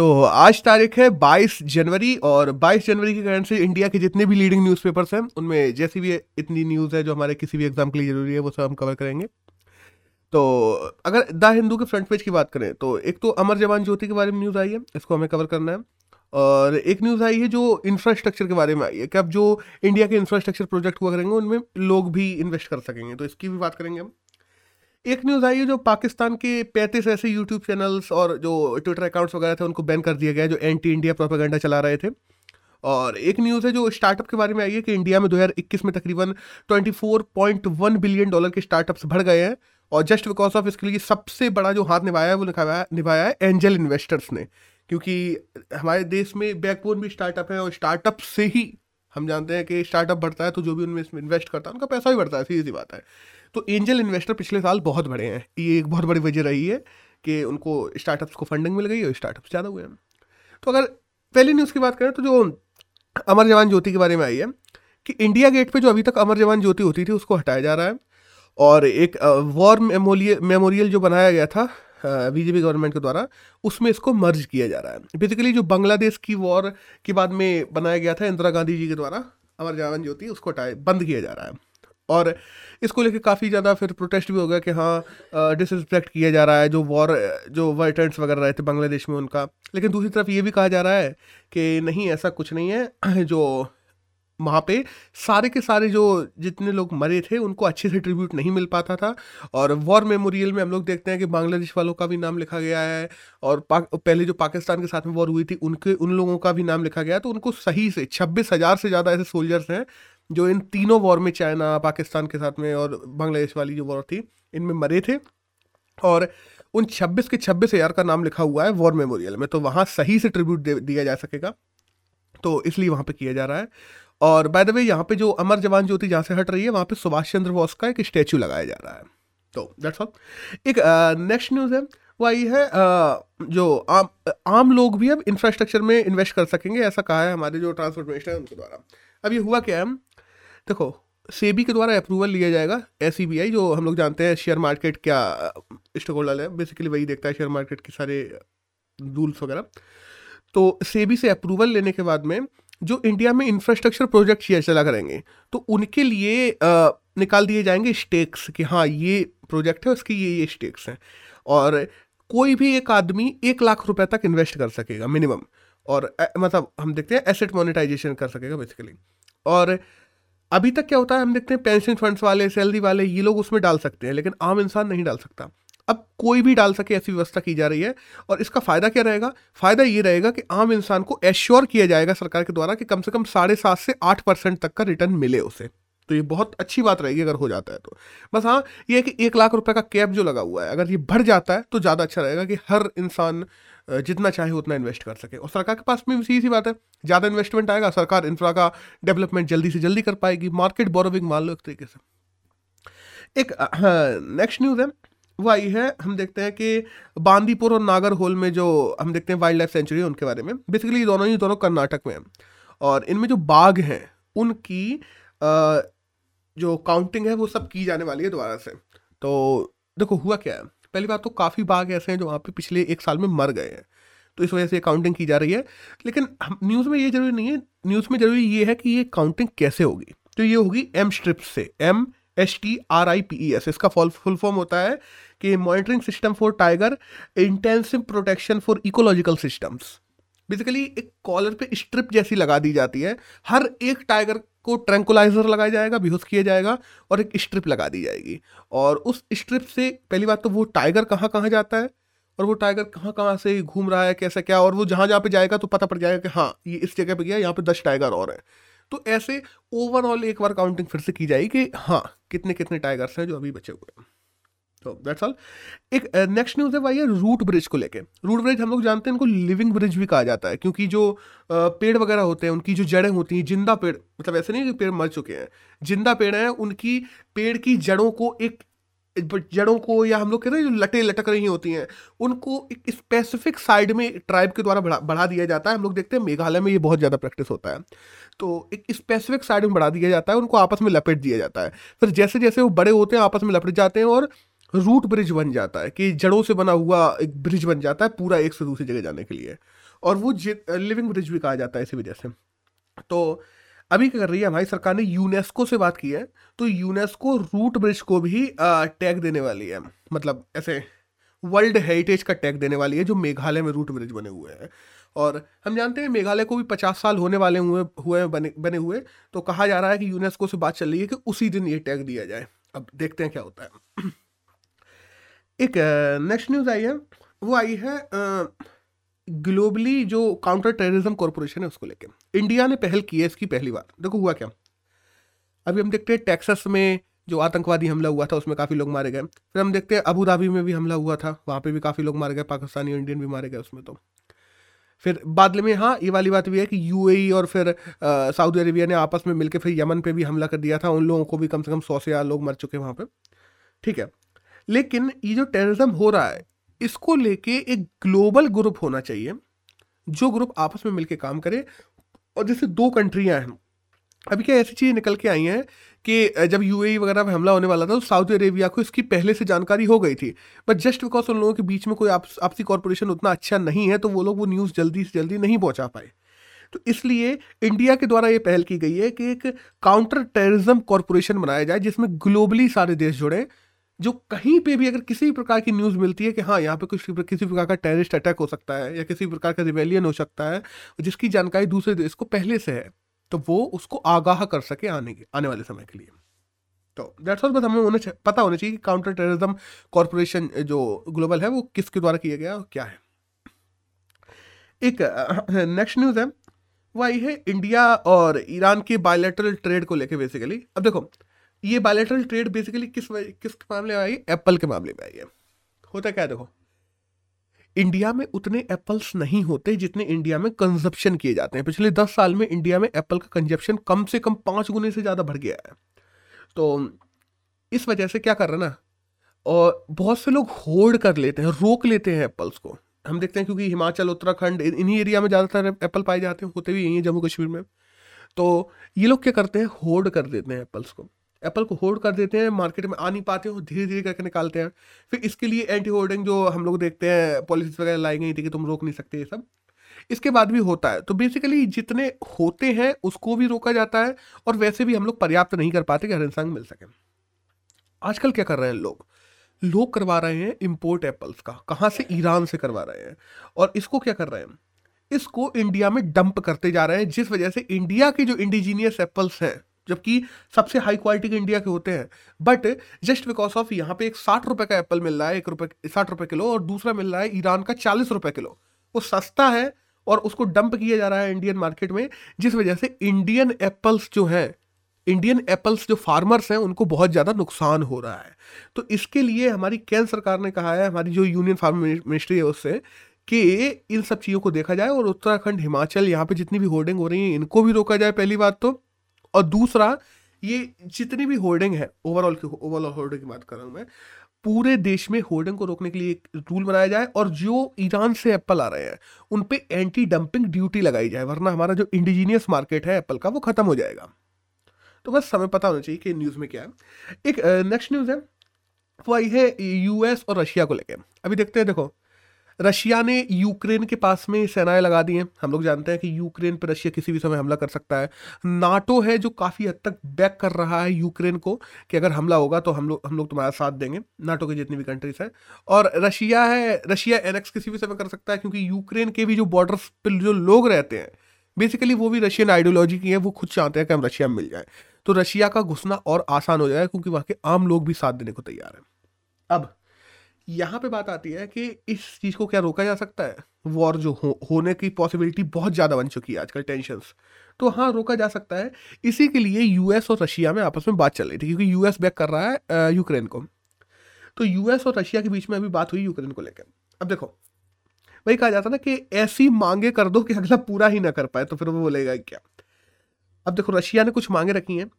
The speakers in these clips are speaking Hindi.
तो आज तारीख है 22 जनवरी और 22 जनवरी के कारण से इंडिया के जितने भी लीडिंग न्यूज़पेपर्स हैं, उनमें जैसी भी इतनी न्यूज़ है जो हमारे किसी भी एग्ज़ाम के लिए ज़रूरी है, वो सब हम कवर करेंगे। तो अगर द हिंदू के फ्रंट पेज की बात करें तो एक तो अमर जवान ज्योति के बारे में न्यूज़ आई है, इसको हमें कवर करना है। और एक न्यूज़ आई है जो इंफ्रास्ट्रक्चर के बारे में आई है कि अब जो इंडिया के इंफ्रास्ट्रक्चर प्रोजेक्ट हुआ करेंगे, उनमें लोग भी इन्वेस्ट कर सकेंगे तो इसकी भी बात करेंगे हम। एक न्यूज़ आई है जो पाकिस्तान के पैंतीस ऐसे यूट्यूब चैनल्स और जो ट्विटर अकाउंट्स वगैरह थे, उनको बैन कर दिया गया जो एंटी इंडिया प्रोपागेंडा चला रहे थे। और एक न्यूज़ है जो स्टार्टअप के बारे में आई है कि इंडिया में 2021 में तकरीबन 24.1 बिलियन डॉलर के स्टार्टअप्स बढ़ गए हैं और जस्ट बिकॉज़ ऑफ़ इसके लिए सबसे बड़ा जो हाथ निभाया है, वो निभाया निभाया है एंजल इन्वेस्टर्स ने। क्योंकि हमारे देश में बैकबोन भी स्टार्टअप है और स्टार्टअप से ही हम जानते हैं कि स्टार्टअप बढ़ता है तो जो भी उनमें इन्वेस्ट करता है, उनका पैसा भी बढ़ता है, सीधी सी बात है। तो एंजल इन्वेस्टर पिछले साल बहुत बड़े हैं। ये एक बहुत बड़ी वजह रही है कि उनको स्टार्टअप्स को फंडिंग मिल गई और स्टार्टअप्स ज़्यादा हुए हैं। तो अगर पहली न्यूज़ की बात करें तो जो अमर जवान ज्योति के बारे में आई है कि इंडिया गेट पे जो अभी तक अमर जवान ज्योति होती थी, उसको हटाया जा रहा है। और एक वॉर मेमोरियल जो बनाया गया था बीजेपी गवर्नमेंट के द्वारा, उसमें इसको मर्ज किया जा रहा है। बेसिकली जो बांग्लादेश की वॉर के बाद में बनाया गया था, इंदिरा गांधी जी के द्वारा, अमर जवान ज्योति, उसको हटाए बंद किया जा रहा है। और इसको लेकर काफ़ी ज़्यादा फिर प्रोटेस्ट भी हो गया कि हाँ डिसरिस्पेक्ट किया जा रहा है, जो वॉर जो वेटरेंट्स वगैरह रहे थे बांग्लादेश में उनका। लेकिन दूसरी तरफ़ ये भी कहा जा रहा है कि नहीं, ऐसा कुछ नहीं है। जो वहाँ पे सारे के सारे जो जितने लोग मरे थे, उनको अच्छे से ट्रिब्यूट नहीं मिल पाता था। और वॉर मेमोरियल में हम लोग देखते हैं कि बांग्लादेश वालों का भी नाम लिखा गया है और पहले जो पाकिस्तान के साथ में वॉर हुई थी, उनके, उन लोगों का भी नाम लिखा गया तो उनको सही से, छब्बीस हज़ार से ज़्यादा ऐसे सोल्जर्स हैं जो इन तीनों वॉर में चाइना, पाकिस्तान के साथ में और बांग्लादेश वाली जो वॉर थी, इनमें मरे थे। और उन 26 के छब्बीस हज़ार का नाम लिखा हुआ है वॉर मेमोरियल में तो वहाँ सही से ट्रिब्यूट दिया जा सकेगा। तो इसलिए वहाँ पे किया जा रहा है। और बाय द वे यहाँ पे जो अमर जवान ज्योति जहाँ से हट रही है, वहाँ पे सुभाष चंद्र बोस का एक स्टैचू लगाया जा रहा है। तो दैट्स ऑल एक नेक्स्ट न्यूज़ है। वो आई है जो आम आम लोग भी अब इंफ्रास्ट्रक्चर में इन्वेस्ट कर सकेंगे, ऐसा कहा है हमारे जो ट्रांसपोर्ट मिनिस्टर है उनके द्वारा। अब ये हुआ क्या है? देखो सेबी के द्वारा अप्रूवल लिया जाएगा एस जो हम लोग जानते हैं शेयर मार्केट क्या स्टॉक होल्डर है। बेसिकली वही देखता है शेयर मार्केट के सारे रूल्स वगैरह। तो सेबी से अप्रूवल लेने के बाद में जो इंडिया में इंफ्रास्ट्रक्चर प्रोजेक्ट शेयर चला करेंगे तो उनके लिए आ, निकाल दिए जाएँगे स्टेक्स कि हाँ ये प्रोजेक्ट है उसके ये ये स्टेक्स हैं। और कोई भी एक आदमी एक लाख रुपए तक इन्वेस्ट कर सकेगा मिनिमम और मतलब हम देखते हैं एसेट मोनेटाइजेशन कर सकेगा बेसिकली और अभी तक क्या होता है, हम देखते हैं पेंशन फंड्स वाले सैलरी वाले, ये लोग उसमें डाल सकते हैं, लेकिन आम इंसान नहीं डाल सकता। अब कोई भी डाल सके, ऐसी व्यवस्था की जा रही है। और इसका फ़ायदा क्या रहेगा? फ़ायदा ये रहेगा कि आम इंसान को एश्योर किया जाएगा सरकार के द्वारा कि कम से कम साढ़े सात से आठ परसेंट तक का रिटर्न मिले उसे। तो ये बहुत अच्छी बात रहेगी अगर हो जाता है तो। बस हाँ ये है कि एक लाख रुपए का कैप जो लगा हुआ है, अगर ये बढ़ जाता है तो ज़्यादा अच्छा रहेगा कि हर इंसान जितना चाहे उतना इन्वेस्ट कर सके। और सरकार के पास में सीधी सी बात है, ज़्यादा इन्वेस्टमेंट आएगा, सरकार इंफ्रा का डेवलपमेंट जल्दी से जल्दी कर पाएगी मार्केट बोरोविंग मान लो एक तरीके से। एक नेक्स्ट न्यूज़ है, वो आई है, हम देखते हैं कि बांदीपुर और नागर होल में जो, हम देखते हैं वाइल्ड लाइफ सेंचुरी है उनके बारे में। बेसिकली दोनों ही दोनों कर्नाटक में हैं। और इनमें जो बाघ हैं, उनकी जो काउंटिंग है वो सब की जाने वाली है दोबारा से। तो देखो, हुआ क्या है? पहली बात तो काफ़ी बाघ ऐसे हैं जो वहाँ पे पिछले एक साल में मर गए हैं। तो इस वजह से काउंटिंग की जा रही है। लेकिन न्यूज़ में ये ज़रूरी नहीं है न्यूज़ में ज़रूरी ये है कि ये काउंटिंग कैसे होगी? तो ये होगी एम स्ट्रिप्स से M S T R I P E S इसका फॉल फुल फॉर्म होता है कि monitoring system for tiger intensive protection for ecological systems basically एक कॉलर पे स्ट्रिप जैसी लगा दी जाती है। हर एक टाइगर को ट्रैंकुलाइजर लगाया जाएगा, बेहोश किया जाएगा और एक स्ट्रिप लगा दी जाएगी। और उस स्ट्रिप से, पहली बात तो वो टाइगर कहाँ कहाँ जाता है? और वो टाइगर कहाँ कहाँ से घूम रहा है, कैसा क्या? और वो जहाँ जहाँ पे जाएगा तो पता पड़ जाएगा कि हाँ ये इस जगह पे गया, यहाँ पे दस टाइगर और हैं। तो ऐसे ओवरऑल एक बार काउंटिंग फिर से की जाएगी कि हाँ कितने कितने टाइगर्स हैं जो अभी बचे हुए हैं। तो दैट्स ऑल एक नेक्स्ट न्यूज़ है भाई रूट ब्रिज को लेके. रूट ब्रिज हम लोग जानते हैं इनको लिविंग ब्रिज भी कहा जाता है क्योंकि जो uh, पेड़ वगैरह होते हैं उनकी जो जड़ें होती हैं ज़िंदा पेड़ मतलब ऐसे नहीं कि पेड़ मर चुके हैं ज़िंदा पेड़ हैं उनकी पेड़ की जड़ों को एक जड़ों को या हम लोग कहते हैं जो लटे लटक रही होती हैं उनको एक स्पेसिफिक साइड में ट्राइब के द्वारा बढ़ा बढ़ा दिया जाता है। हम लोग देखते हैं मेघालय में ये बहुत ज़्यादा प्रैक्टिस होता है। तो एक स्पेसिफिक साइड में बढ़ा दिया जाता है उनको आपस में लपेट दिया जाता है। फिर जैसे जैसे वो बड़े होते हैं आपस में लपेट जाते हैं और रूट ब्रिज बन जाता है, कि जड़ों से बना हुआ एक ब्रिज बन जाता है पूरा एक से दूसरी जगह जाने के लिए। और वो लिविंग ब्रिज भी कहा जाता है इसी वजह से। तो अभी क्या कर रही है, हमारी सरकार ने यूनेस्को से बात की है तो यूनेस्को रूट ब्रिज को भी टैग देने वाली है। मतलब ऐसे वर्ल्ड हेरिटेज का टैग देने वाली है, जो मेघालय में रूट ब्रिज बने हुए हैं। और हम जानते हैं मेघालय को भी पचास साल होने वाले हुए हुए, बने बने हुए तो कहा जा रहा है कि यूनेस्को से बात चल रही है कि उसी दिन ये टैग दिया जाए। अब देखते हैं क्या होता है। एक नेक्स्ट न्यूज़ आई है, वो आई है ग्लोबली जो काउंटर टेररिज्म कॉरपोरेशन है उसको लेके। इंडिया ने पहल की है इसकी पहली बार देखो हुआ क्या? अभी हम देखते हैं टेक्सास में जो आतंकवादी हमला हुआ था, उसमें काफ़ी लोग मारे गए। फिर हम देखते हैं अबू धाबी में भी हमला हुआ था, वहाँ पे भी काफ़ी लोग मारे गए, पाकिस्तानी इंडियन भी मारे गए उसमें तो। फिर बाद में हाँ ये वाली बात भी है कि यूएई और फिर सऊदी अरेबिया ने आपस में मिलकर फिर यमन पे भी हमला कर दिया था, उन लोगों को भी कम से कम सौ से लोग मर चुके वहाँ पर ठीक है? लेकिन ये जो टेररिज्म हो रहा है, इसको लेके एक ग्लोबल ग्रुप होना चाहिए, जो ग्रुप आपस में मिलकर काम करे। और जैसे दो कंट्रियाँ हैं, अभी क्या ऐसी चीज़ें निकल के आई हैं कि जब यूएई वगैरह में हमला होने वाला था तो सऊदी अरेबिया को इसकी पहले से जानकारी हो गई थी। बट जस्ट बिकॉज़ उन लोगों के बीच में कोई आपसी कॉरपोरेशन उतना अच्छा नहीं है तो वो लोग वो न्यूज़ जल्दी से जल्दी नहीं पहुँचा पाए। तो इसलिए इंडिया के द्वारा ये पहल की गई है कि एक काउंटर टेररिज्म कॉरपोरेशन बनाया जाए, जिसमें ग्लोबली सारे देश जुड़े जो कहीं पे भी अगर किसी भी प्रकार की न्यूज़ मिलती है कि हाँ यहाँ पे कुछ किसी प्रकार का टेररिस्ट अटैक हो सकता है या किसी प्रकार का रिवेलियन हो सकता है, जिसकी जानकारी दूसरे देश को पहले से है तो वो उसको आगाह कर सके आने के, आने वाले समय के लिए। तो दैट्स ऑल बस हमें होने पता होना चाहिए कि काउंटर टेररिज्म कॉरपोरेशन जो ग्लोबल है, वो किसके द्वारा किया गया और क्या है। एक नेक्स्ट न्यूज़ है, वो आई है इंडिया और ईरान के बायोलेटरल ट्रेड को लेके बेसिकली अब देखो ये बायोलेटरल ट्रेड बेसिकली किस किस मामले में आई? एप्पल के मामले में आई है। होता क्या देखो? इंडिया में उतने एप्पल्स नहीं होते जितने इंडिया में कंजप्शन किए जाते हैं। पिछले दस साल में इंडिया में एप्पल का कंजप्शन कम से कम पाँच गुने से ज़्यादा बढ़ गया है। तो इस वजह से क्या कर रहे ना? और बहुत से लोग होल्ड कर लेते हैं, रोक लेते हैं एप्पल्स को। हम देखते हैं क्योंकि हिमाचल, उत्तराखंड इन्हीं एरिया में ज़्यादातर एप्पल पाए जाते हैं, होते भी यही हैं जम्मू कश्मीर में। तो ये लोग क्या करते हैं? होल्ड कर देते हैं एप्पल्स को। एप्पल को होल्ड कर देते हैं, मार्केट में आ नहीं पाते हो धीरे धीरे करके निकालते हैं। फिर इसके लिए एंटी होल्डिंग जो हम लोग देखते हैं पॉलिसीज़ वगैरह लाई गई थी कि तुम रोक नहीं सकते ये सब, इसके बाद भी होता है। तो बेसिकली जितने होते हैं, उसको भी रोका जाता है और वैसे भी हम लोग पर्याप्त नहीं कर पाते कि हर इंसान मिल सके। आजकल क्या कर रहे हैं लोग? लोग करवा रहे हैं इम्पोर्ट एप्पल्स का। कहाँ से? ईरान से करवा रहे हैं। और इसको क्या कर रहे हैं? इसको इंडिया में डंप करते जा रहे हैं, जिस वजह से इंडिया के जो इंडिजीनियस एप्पल्स हैं जबकि सबसे हाई क्वालिटी के इंडिया के होते हैं। बट जस्ट बिकॉज़ ऑफ़ यहाँ पे एक साठ रुपए का एप्पल मिल रहा है, एक रुपए, साठ रुपए किलो, और दूसरा मिल रहा है ईरान का चालीस रुपए किलो। वो सस्ता है और उसको डंप किया जा रहा है इंडियन मार्केट में, जिस वजह से इंडियन एप्पल्स जो है इंडियन एप्पल्स जो फार्मर्स हैं, उनको बहुत ज़्यादा नुकसान हो रहा है। तो इसके लिए हमारी केंद्र सरकार ने कहा है, हमारी जो यूनियन फार्म मिनिस्ट्री है उससे, कि इन सब चीज़ों को देखा जाए और उत्तराखंड, हिमाचल, यहाँ पे जितनी भी होर्डिंग हो रही है, इनको भी रोका जाए पहली बात तो। और दूसरा, ये जितनी भी होर्डिंग है ओवरऑल की ओवरऑल होर्डिंग की बात कर रहा हूँ मैं, पूरे देश में होर्डिंग को रोकने के लिए एक रूल बनाया जाए और जो ईरान से एप्पल आ रहे हैं, उन पे एंटी डंपिंग ड्यूटी लगाई जाए, वरना हमारा जो इंडिजीनियस मार्केट है एप्पल का, वो खत्म हो जाएगा। तो बस समय पता होना चाहिए कि न्यूज़ में क्या है। एक नेक्स्ट न्यूज़ है, वो आई है यूएस और रशिया को लेकर अभी देखते हैं, देखो रशिया ने यूक्रेन के पास में सेनाएँ लगा दी हैं। हम लोग जानते हैं कि यूक्रेन पर रशिया किसी भी समय हमला कर सकता है। नाटो है जो काफ़ी हद तक बैक कर रहा है यूक्रेन को कि अगर हमला होगा तो हम लोग हम लोग तुम्हारा साथ देंगे, नाटो के जितनी भी कंट्रीज़ हैं। और रशिया है, रशिया एनेक्स किसी भी समय कर सकता है क्योंकि यूक्रेन के भी जो बॉर्डर पर जो लोग रहते हैं बेसिकली वो भी रशियन आइडियोलॉजी की है, वो खुद चाहते हैं कि हम रशिया में मिल जाए। तो रशिया का घुसना और आसान हो जाएगा क्योंकि वहाँ के आम लोग भी साथ देने को तैयार हैं। अब यहाँ पे बात आती है कि इस चीज़ को क्या रोका जा सकता है? वॉर जो हो, होने की पॉसिबिलिटी बहुत ज़्यादा बन चुकी है आजकल टेंशंस तो हाँ रोका जा सकता है। इसी के लिए यूएस और रशिया में आपस में बात चल रही थी क्योंकि यूएस बैक कर रहा है यूक्रेन को। तो यूएस और रशिया के बीच में अभी बात हुई यूक्रेन को लेकर। अब देखो वही कहा जाता ना कि ऐसी मांगे कर दो कि अगला पूरा ही ना कर पाए तो फिर वो बोलेगा क्या? अब देखो रशिया ने कुछ मांगे रखी हैं।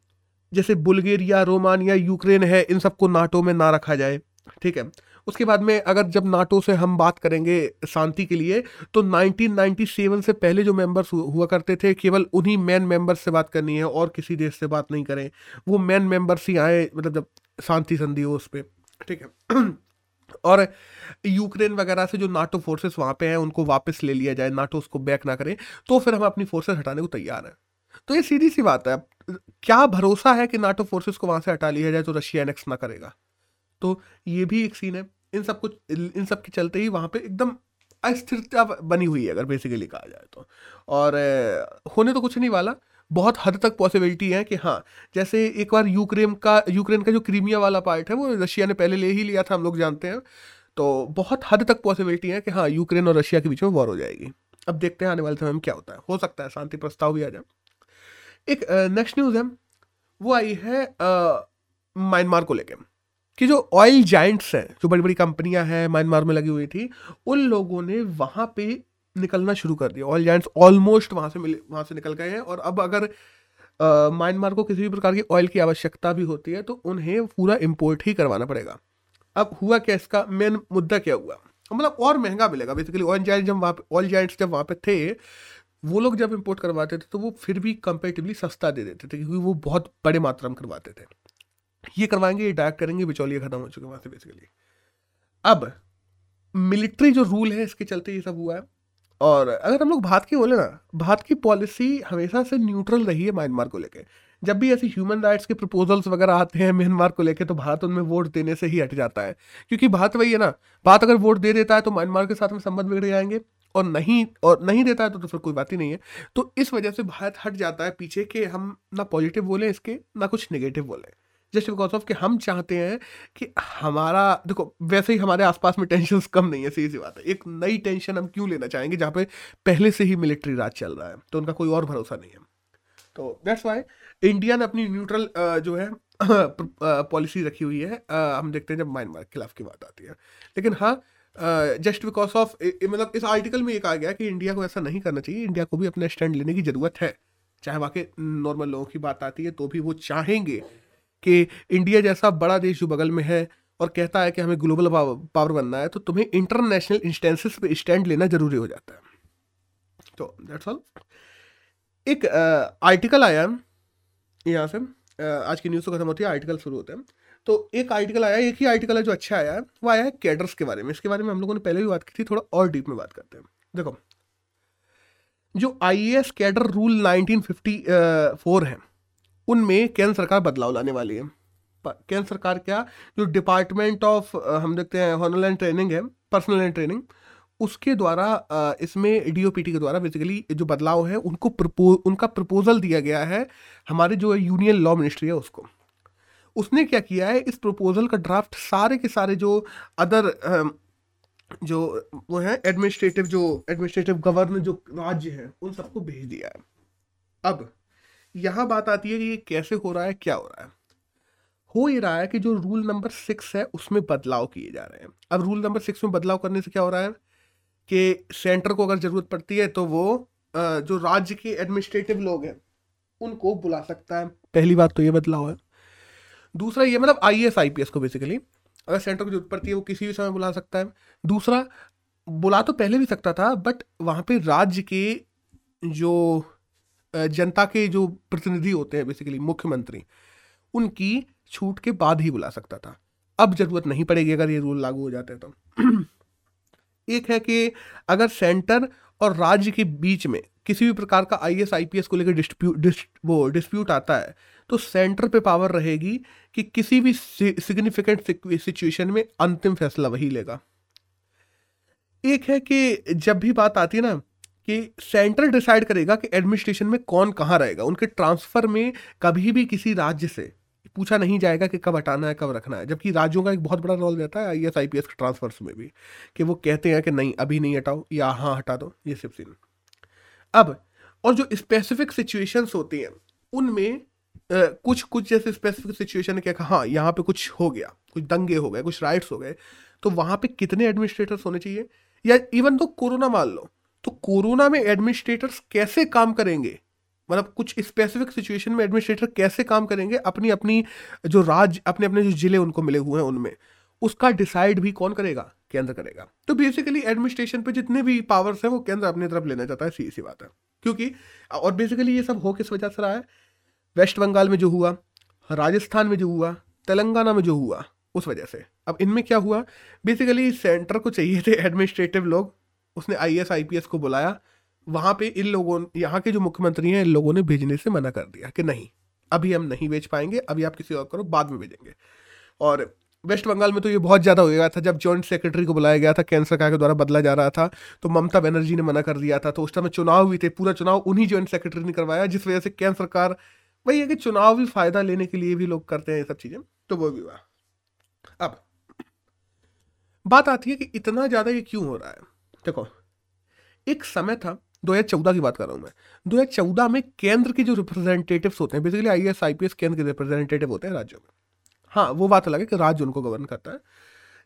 जैसे बुल्गेरिया रोमानिया यूक्रेन है इन सबको नाटो में ना रखा जाए। ठीक है? उसके बाद में अगर जब नाटो से हम बात करेंगे शांति के लिए तो 1997 से पहले जो मेंबर्स हुआ करते थे, केवल उन्हीं मैन मेंबर्स से बात करनी है और किसी देश से बात नहीं करें। वो मैन मेंबर्स ही आए मतलब जब शांति संधि हो उस पर ठीक है? और यूक्रेन वगैरह से जो नाटो फोर्सेस वहाँ पे हैं, उनको वापस ले लिया जाए, नाटो उसको बैक ना करें तो फिर हम अपनी फोर्सेस हटाने को तैयार हैं। तो ये सीधी सी बात है, क्या भरोसा है कि नाटो फोर्सेस को वहाँ से हटा लिया जाए तो रशिया एनेक्स ना करेगा? तो ये भी एक सीन है। इन सब कुछ, इन सब के चलते ही वहाँ पे एकदम अस्थिरता बनी हुई है, अगर बेसिकली कहा जाए तो। और होने तो कुछ नहीं वाला, बहुत हद तक पॉसिबिलिटी है कि हाँ जैसे एक बार यूक्रेन का यूक्रेन का जो क्रीमिया वाला पार्ट है, वो रशिया ने पहले ले ही लिया था, हम लोग जानते हैं। तो बहुत हद तक पॉसिबिलिटी है कि हाँ यूक्रेन और रशिया के बीच में वॉर हो जाएगी। अब देखते हैं आने वाले समय में क्या होता है। हो सकता है शांति प्रस्ताव भी आ जाए। एक नेक्स्ट न्यूज़ है। वो आई है म्यांमार को लेकर कि जो ऑयल जाइंट्स हैं, जो बड़ी बड़ी कंपनियाँ हैं, म्यांमार में लगी हुई थी, उन लोगों ने वहाँ पे निकलना शुरू कर दिया। ऑयल जाइंट्स ऑलमोस्ट वहाँ से मिले, वहाँ से निकल गए हैं और अब अगर म्यांमार को किसी भी प्रकार की ऑयल की आवश्यकता भी होती है तो उन्हें पूरा इम्पोर्ट ही करवाना पड़ेगा। अब हुआ क्या इसका? मेन मुद्दा क्या हुआ? मतलब और महँगा मिलेगा। बेसिकली ऑयल जाइंट जब वहाँ ऑयल जाइंट्स जब वहाँ पे थे, वो लोग जब इम्पोर्ट करवाते थे तो वो फिर भी कंपेरेटिवली सस्ता दे देते थे, क्योंकि वो बहुत बड़े मात्रा में करवाते थे। ये करवाएँगे ये डायरेक्ट करेंगे बिचौलिए खत्म हो चुके वहाँ से बेसिकली अब मिलिट्री जो रूल है इसके चलते ये सब हुआ है। और अगर हम लोग भारत की बोले ना भारत की पॉलिसी हमेशा से न्यूट्रल रही है म्यांमार को लेकर जब भी ऐसे ह्यूमन राइट्स के प्रपोजल्स वगैरह आते हैं म्यांमार को लेकर तो भारत उनमें वोट देने से ही हट जाता है। क्योंकि भारत वही है ना भारत अगर वोट दे देता है तो म्यांमार के साथ में संबंध बिगड़ जाएँगे। और नहीं और नहीं देता है तो, तो फिर कोई बात ही नहीं है। तो इस वजह से भारत हट जाता है पीछे के हम ना पॉजिटिव बोले इसके ना कुछ नेगेटिव बोले। जस्ट बिकॉज़ ऑफ़ कि हम चाहते हैं कि हमारा, देखो, वैसे ही हमारे आसपास में टेंशन कम नहीं है, सीधी सी बात है। एक नई टेंशन हम क्यों लेना चाहेंगे जहाँ पे पहले से ही मिलिट्री राज चल रहा है तो उनका कोई और भरोसा नहीं है। तो दैट्स वाई इंडिया ने अपनी न्यूट्रल जो है पॉलिसी रखी हुई है। हम देखते हैं जब म्यांमार के खिलाफ की बात आती है। लेकिन हाँ जस्ट बिकॉज़ ऑफ़ मतलब इस आर्टिकल में ये कहा गया कि इंडिया को ऐसा नहीं करना चाहिए। इंडिया को भी अपना स्टैंड लेने की ज़रूरत है। चाहे वाकई नॉर्मल लोगों की बात आती है तो भी वो चाहेंगे कि इंडिया जैसा बड़ा देश जो बगल में है और कहता है कि हमें ग्लोबल पावर बनना है तो तुम्हें इंटरनेशनल इंस्टेंसेस पे स्टैंड लेना ज़रूरी हो जाता है। तो दैट्स ऑल एक आर्टिकल आया यहाँ से आज की न्यूज़ तो खत्म होती है आर्टिकल शुरू होते हैं। तो एक आर्टिकल आया, एक ही आर्टिकल है जो अच्छा आया है वो आया है कैडर्स के बारे में। इसके बारे में हम लोगों ने पहले भी बात की थी, थोड़ा और डीप में बात करते हैं। देखो, जो I A S cadre rule 1954 है उनमें केंद्र सरकार बदलाव लाने वाली है। केंद्र सरकार क्या, जो डिपार्टमेंट ऑफ़ हम देखते हैं हॉनल एंड ट्रेनिंग है पर्सनल एंड ट्रेनिंग उसके द्वारा इसमें डीओपीटी के द्वारा बेसिकली जो बदलाव है, उनको प्रपो, उनका प्रपोजल दिया गया है, हमारे जो यूनियन लॉ मिनिस्ट्री है उसको। उसने क्या किया है, इस प्रपोजल का ड्राफ्ट सारे के सारे जो अदर जो वो है एडमिनिस्ट्रेटिव जो एडमिनिस्ट्रेटिव गवर्नर जो राज्य है, उन सबको भेज दिया है। अब यहाँ बात आती है कि ये कैसे हो रहा है, क्या हो रहा है। हो ये रहा है कि जो रूल नंबर सिक्स है, उसमें बदलाव किए जा रहे हैं। अब रूल नंबर सिक्स में बदलाव करने से क्या हो रहा है कि सेंटर को अगर ज़रूरत पड़ती है तो वो जो राज्य के एडमिनिस्ट्रेटिव लोग हैं, उनको बुला सकता है। पहली बात तो ये बदलाव है। दूसरा ये मतलब I S I P S को बेसिकली अगर सेंटर को ज़रूरत पड़ती है, वो किसी भी समय बुला सकता है। दूसरा, बुला तो पहले भी सकता था बट वहाँ पे राज्य के जो जनता के जो प्रतिनिधि होते हैं बेसिकली मुख्यमंत्री उनकी छूट के बाद ही बुला सकता था। अब ज़रूरत नहीं पड़ेगी अगर ये रूल लागू हो जाते हैं तो। एक है कि अगर सेंटर और राज्य के बीच में किसी भी प्रकार का आई एस को लेकर डिस्प्यूट डिस, वो डिस्प्यूट आता है तो सेंटर पे पावर रहेगी कि किसी भी सिग्निफिकेंट सिचुएशन में अंतिम फैसला वही लेगा। एक है कि जब भी बात आती है ना कि सेंटर डिसाइड करेगा कि एडमिनिस्ट्रेशन में कौन कहाँ रहेगा। उनके ट्रांसफ़र में कभी भी किसी राज्य से पूछा नहीं जाएगा कि कब हटाना है, कब रखना है। जबकि राज्यों का एक बहुत बड़ा रोल रहता है I S I P S के ट्रांसफर्स में भी, कि वो कहते हैं कि नहीं, अभी नहीं हटाओ या हाँ हटा दो, ये सिर्फ़ सीन अब, और जो स्पेसिफिक सिचुएशंस होती हैं, उनमें कुछ कुछ जैसे स्पेसिफिक सिचुएशन है क्या हाँ यहाँ पे कुछ हो गया, कुछ दंगे हो गए, कुछ राइट्स हो गए तो वहाँ पे कितने एडमिनिस्ट्रेटर्स होने चाहिए? या इवन तो कोरोना मान लो तो कोरोना में एडमिनिस्ट्रेटर्स कैसे काम करेंगे? मतलब कुछ स्पेसिफिक सिचुएशन में एडमिनिस्ट्रेटर कैसे काम करेंगे? अपनी अपनी जो राज्य अपने अपने जो ज़िले उनको मिले हुए हैं उनमें, उसका डिसाइड भी कौन करेगा? केंद्र करेगा। तो बेसिकली एडमिनिस्ट्रेशन पे जितने भी पावर्स हैं, वो केंद्र अपनी तरफ़ लेना चाहता है, सीधी सी बात है। क्योंकि, और बेसिकली ये सब हो किस वजह से रहा है? वेस्ट बंगाल में जो हुआ राजस्थान में जो हुआ तेलंगाना में जो हुआ, उस वजह से। अब इनमें क्या हुआ? बेसिकली सेंटर को चाहिए थे एडमिनिस्ट्रेटिव लोग उसने I S I P S को बुलाया, वहाँ पे इन लोगों यहाँ के जो मुख्यमंत्री हैं, इन लोगों ने भेजने से मना कर दिया कि नहीं, अभी हम नहीं बेच पाएँगे, अभी आप किसी और करो बाद में भेजेंगे। और वेस्ट बंगाल में तो ये बहुत ज़्यादा हो गया था, जब जॉइंट सेक्रेटरी को बुलाया गया था केंद्र सरकार के द्वारा बदला जा रहा था तो ममता बनर्जी ने मना कर दिया था तो उस समय चुनाव भी थे, पूरा चुनाव उन्हीं जॉइंट सेक्रेटरी ने करवाया, जिस वजह से केंद्र सरकार, वही है कि चुनाव भी फ़ायदा लेने के लिए भी लोग करते हैं ये सब चीज़ें तो वो भी हुआ। अब, बात आती है कि इतना ज़्यादा ये क्यों हो रहा है? देखो, एक समय था 2014 की बात कर रहा हूँ मैं। 2014 में केंद्र के जो रिप्रेजेंटेटिव्स होते हैं basically I S I P S केंद्र के रिप्रेजेंटेटिव होते हैं राज्यों में। हाँ वो बात अलग है कि राज्य उनको गवर्न करता है।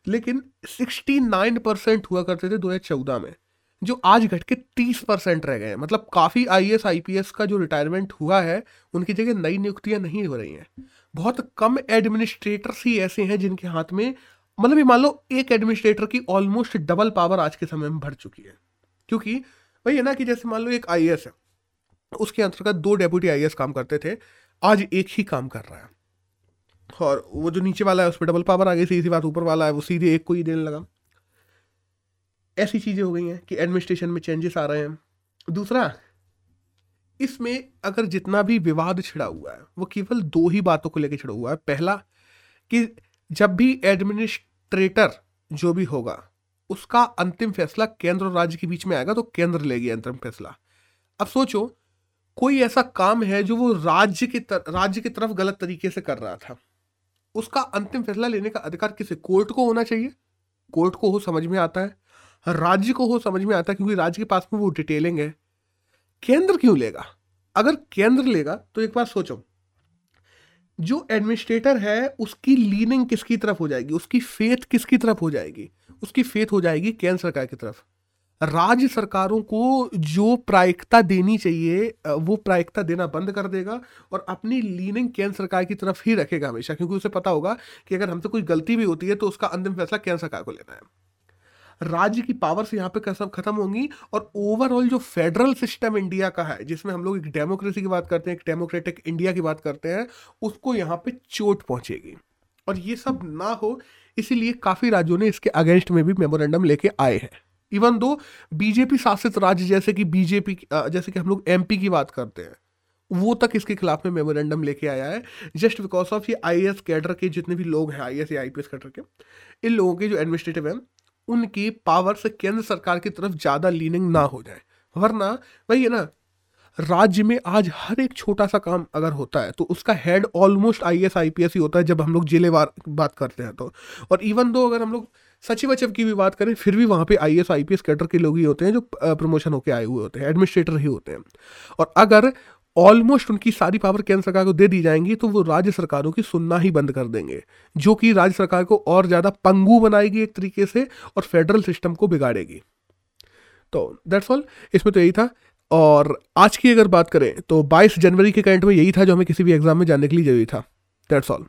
लेकिन 69 परसेंट हुआ करते थे 2014 में, जो आज घट के 30 परसेंट रह गए हैं। मतलब काफ़ी I S I P S का जो रिटायरमेंट हुआ है, उनकी जगह नई नियुक्तियाँ नहीं हो रही हैं। बहुत कम एडमिनिस्ट्रेटर्स ही ऐसे हैं जिनके हाथ में मतलब ये मान लो, एक एडमिनिस्ट्रेटर की ऑलमोस्ट डबल पावर आज के समय में बढ़ चुकी है। क्योंकि वही है ना कि जैसे मान लो एक आईएएस है, उसके अंतर्गत दो डेप्यूटी आईएएस काम करते थे, आज एक ही काम कर रहा है। और वो जो नीचे वाला है उस पर डबल पावर आ गई, सीधी बात, ऊपर वाला है, वो सीधे एक को ही देने लगा। ऐसी चीज़ें हो गई हैं कि एडमिनिस्ट्रेशन में चेंजेस आ रहे हैं। दूसरा, इसमें अगर जितना भी विवाद छिड़ा हुआ है, वो केवल दो ही बातों को लेकर छिड़ा हुआ है। पहला, कि जब भी एडमिनिस्ट्रेटर जो भी होगा उसका अंतिम फैसला केंद्र और राज्य के बीच में आएगा तो केंद्र लेगी अंतिम फैसला। अब सोचो कोई ऐसा काम है जो वो राज्य की तर, राज्य की तरफ़ गलत तरीके से कर रहा था। उसका अंतिम फैसला लेने का अधिकार किसे? कोर्ट को होना चाहिए। कोर्ट को हो समझ में आता है। राज्य को हो समझ में आता है क्योंकि राज्य के पास में वो डिटेलिंग है। केंद्र क्यों लेगा? अगर केंद्र लेगा तो एक बार सोचो। जो एडमिनिस्ट्रेटर है, उसकी लीनिंग किसकी तरफ़ हो जाएगी? उसकी फेथ किसकी तरफ़ हो जाएगी? उसकी फेथ हो जाएगी केंद्र सरकार की तरफ़। राज्य सरकारों को जो प्रायिकता देनी चाहिए वो प्रायिकता देना बंद कर देगा और अपनी लीनिंग केंद्र सरकार की तरफ़ ही रखेगा हमेशा, क्योंकि उसे पता होगा कि अगर हमसे कोई गलती भी होती है तो उसका अंतिम फैसला केंद्र सरकार को लेना है। राज्य की पावर्स यहाँ पे कसम खत्म होंगी और ओवरऑल जो फेडरल सिस्टम इंडिया का है, जिसमें हम लोग एक डेमोक्रेसी की बात करते हैं, एक डेमोक्रेटिक इंडिया की बात करते हैं, उसको यहाँ पे चोट पहुंचेगी। और ये सब ना हो, इसीलिए काफ़ी राज्यों ने इसके अगेंस्ट में भी मेमोरेंडम लेके आए हैं। इवन दो बीजेपी शासित राज्य जैसे कि बीजेपी जैसे कि हम लोग एमपी की बात करते हैं, वो तक इसके खिलाफ में मेमोरेंडम लेके आया है जस्ट बिकॉज़ ऑफ़ ये आई एस कैडर के जितने भी लोग हैं आई एस या आई पी एस कैडर के, इन लोगों के जो एडमिनिस्ट्रेटिव हैं उनकी पावर से केंद्र सरकार की तरफ़ ज़्यादा लीनिंग ना हो जाए। वरना, वही है ना, राज्य में आज हर एक छोटा सा काम अगर होता है तो उसका head almost I S I P S ही होता है जब हम लोग जिलेवार बात करते हैं तो। और इवन दो अगर हम लोग सचिव वचिव की भी बात करें, फिर भी वहाँ पे I S I P S cadre के लोग ही होते हैं जो प्रमोशन होकर आए हुए होते हैं एडमिनिस्ट्रेटर ही होते हैं। और अगर ऑलमोस्ट उनकी सारी पावर केंद्र सरकार को दे दी जाएँगी तो वो राज्य सरकारों की सुनना ही बंद कर देंगे, जो कि राज्य सरकार को और ज़्यादा पंगू बनाएगी एक तरीके से और फेडरल सिस्टम को बिगाड़ेगी। तो दैट्स ऑल इसमें तो यही था। और आज की अगर बात करें तो 22 जनवरी के करंट में यही था जो हमें किसी भी एग्ज़ाम में जाने के लिए ज़रूरी था। That's all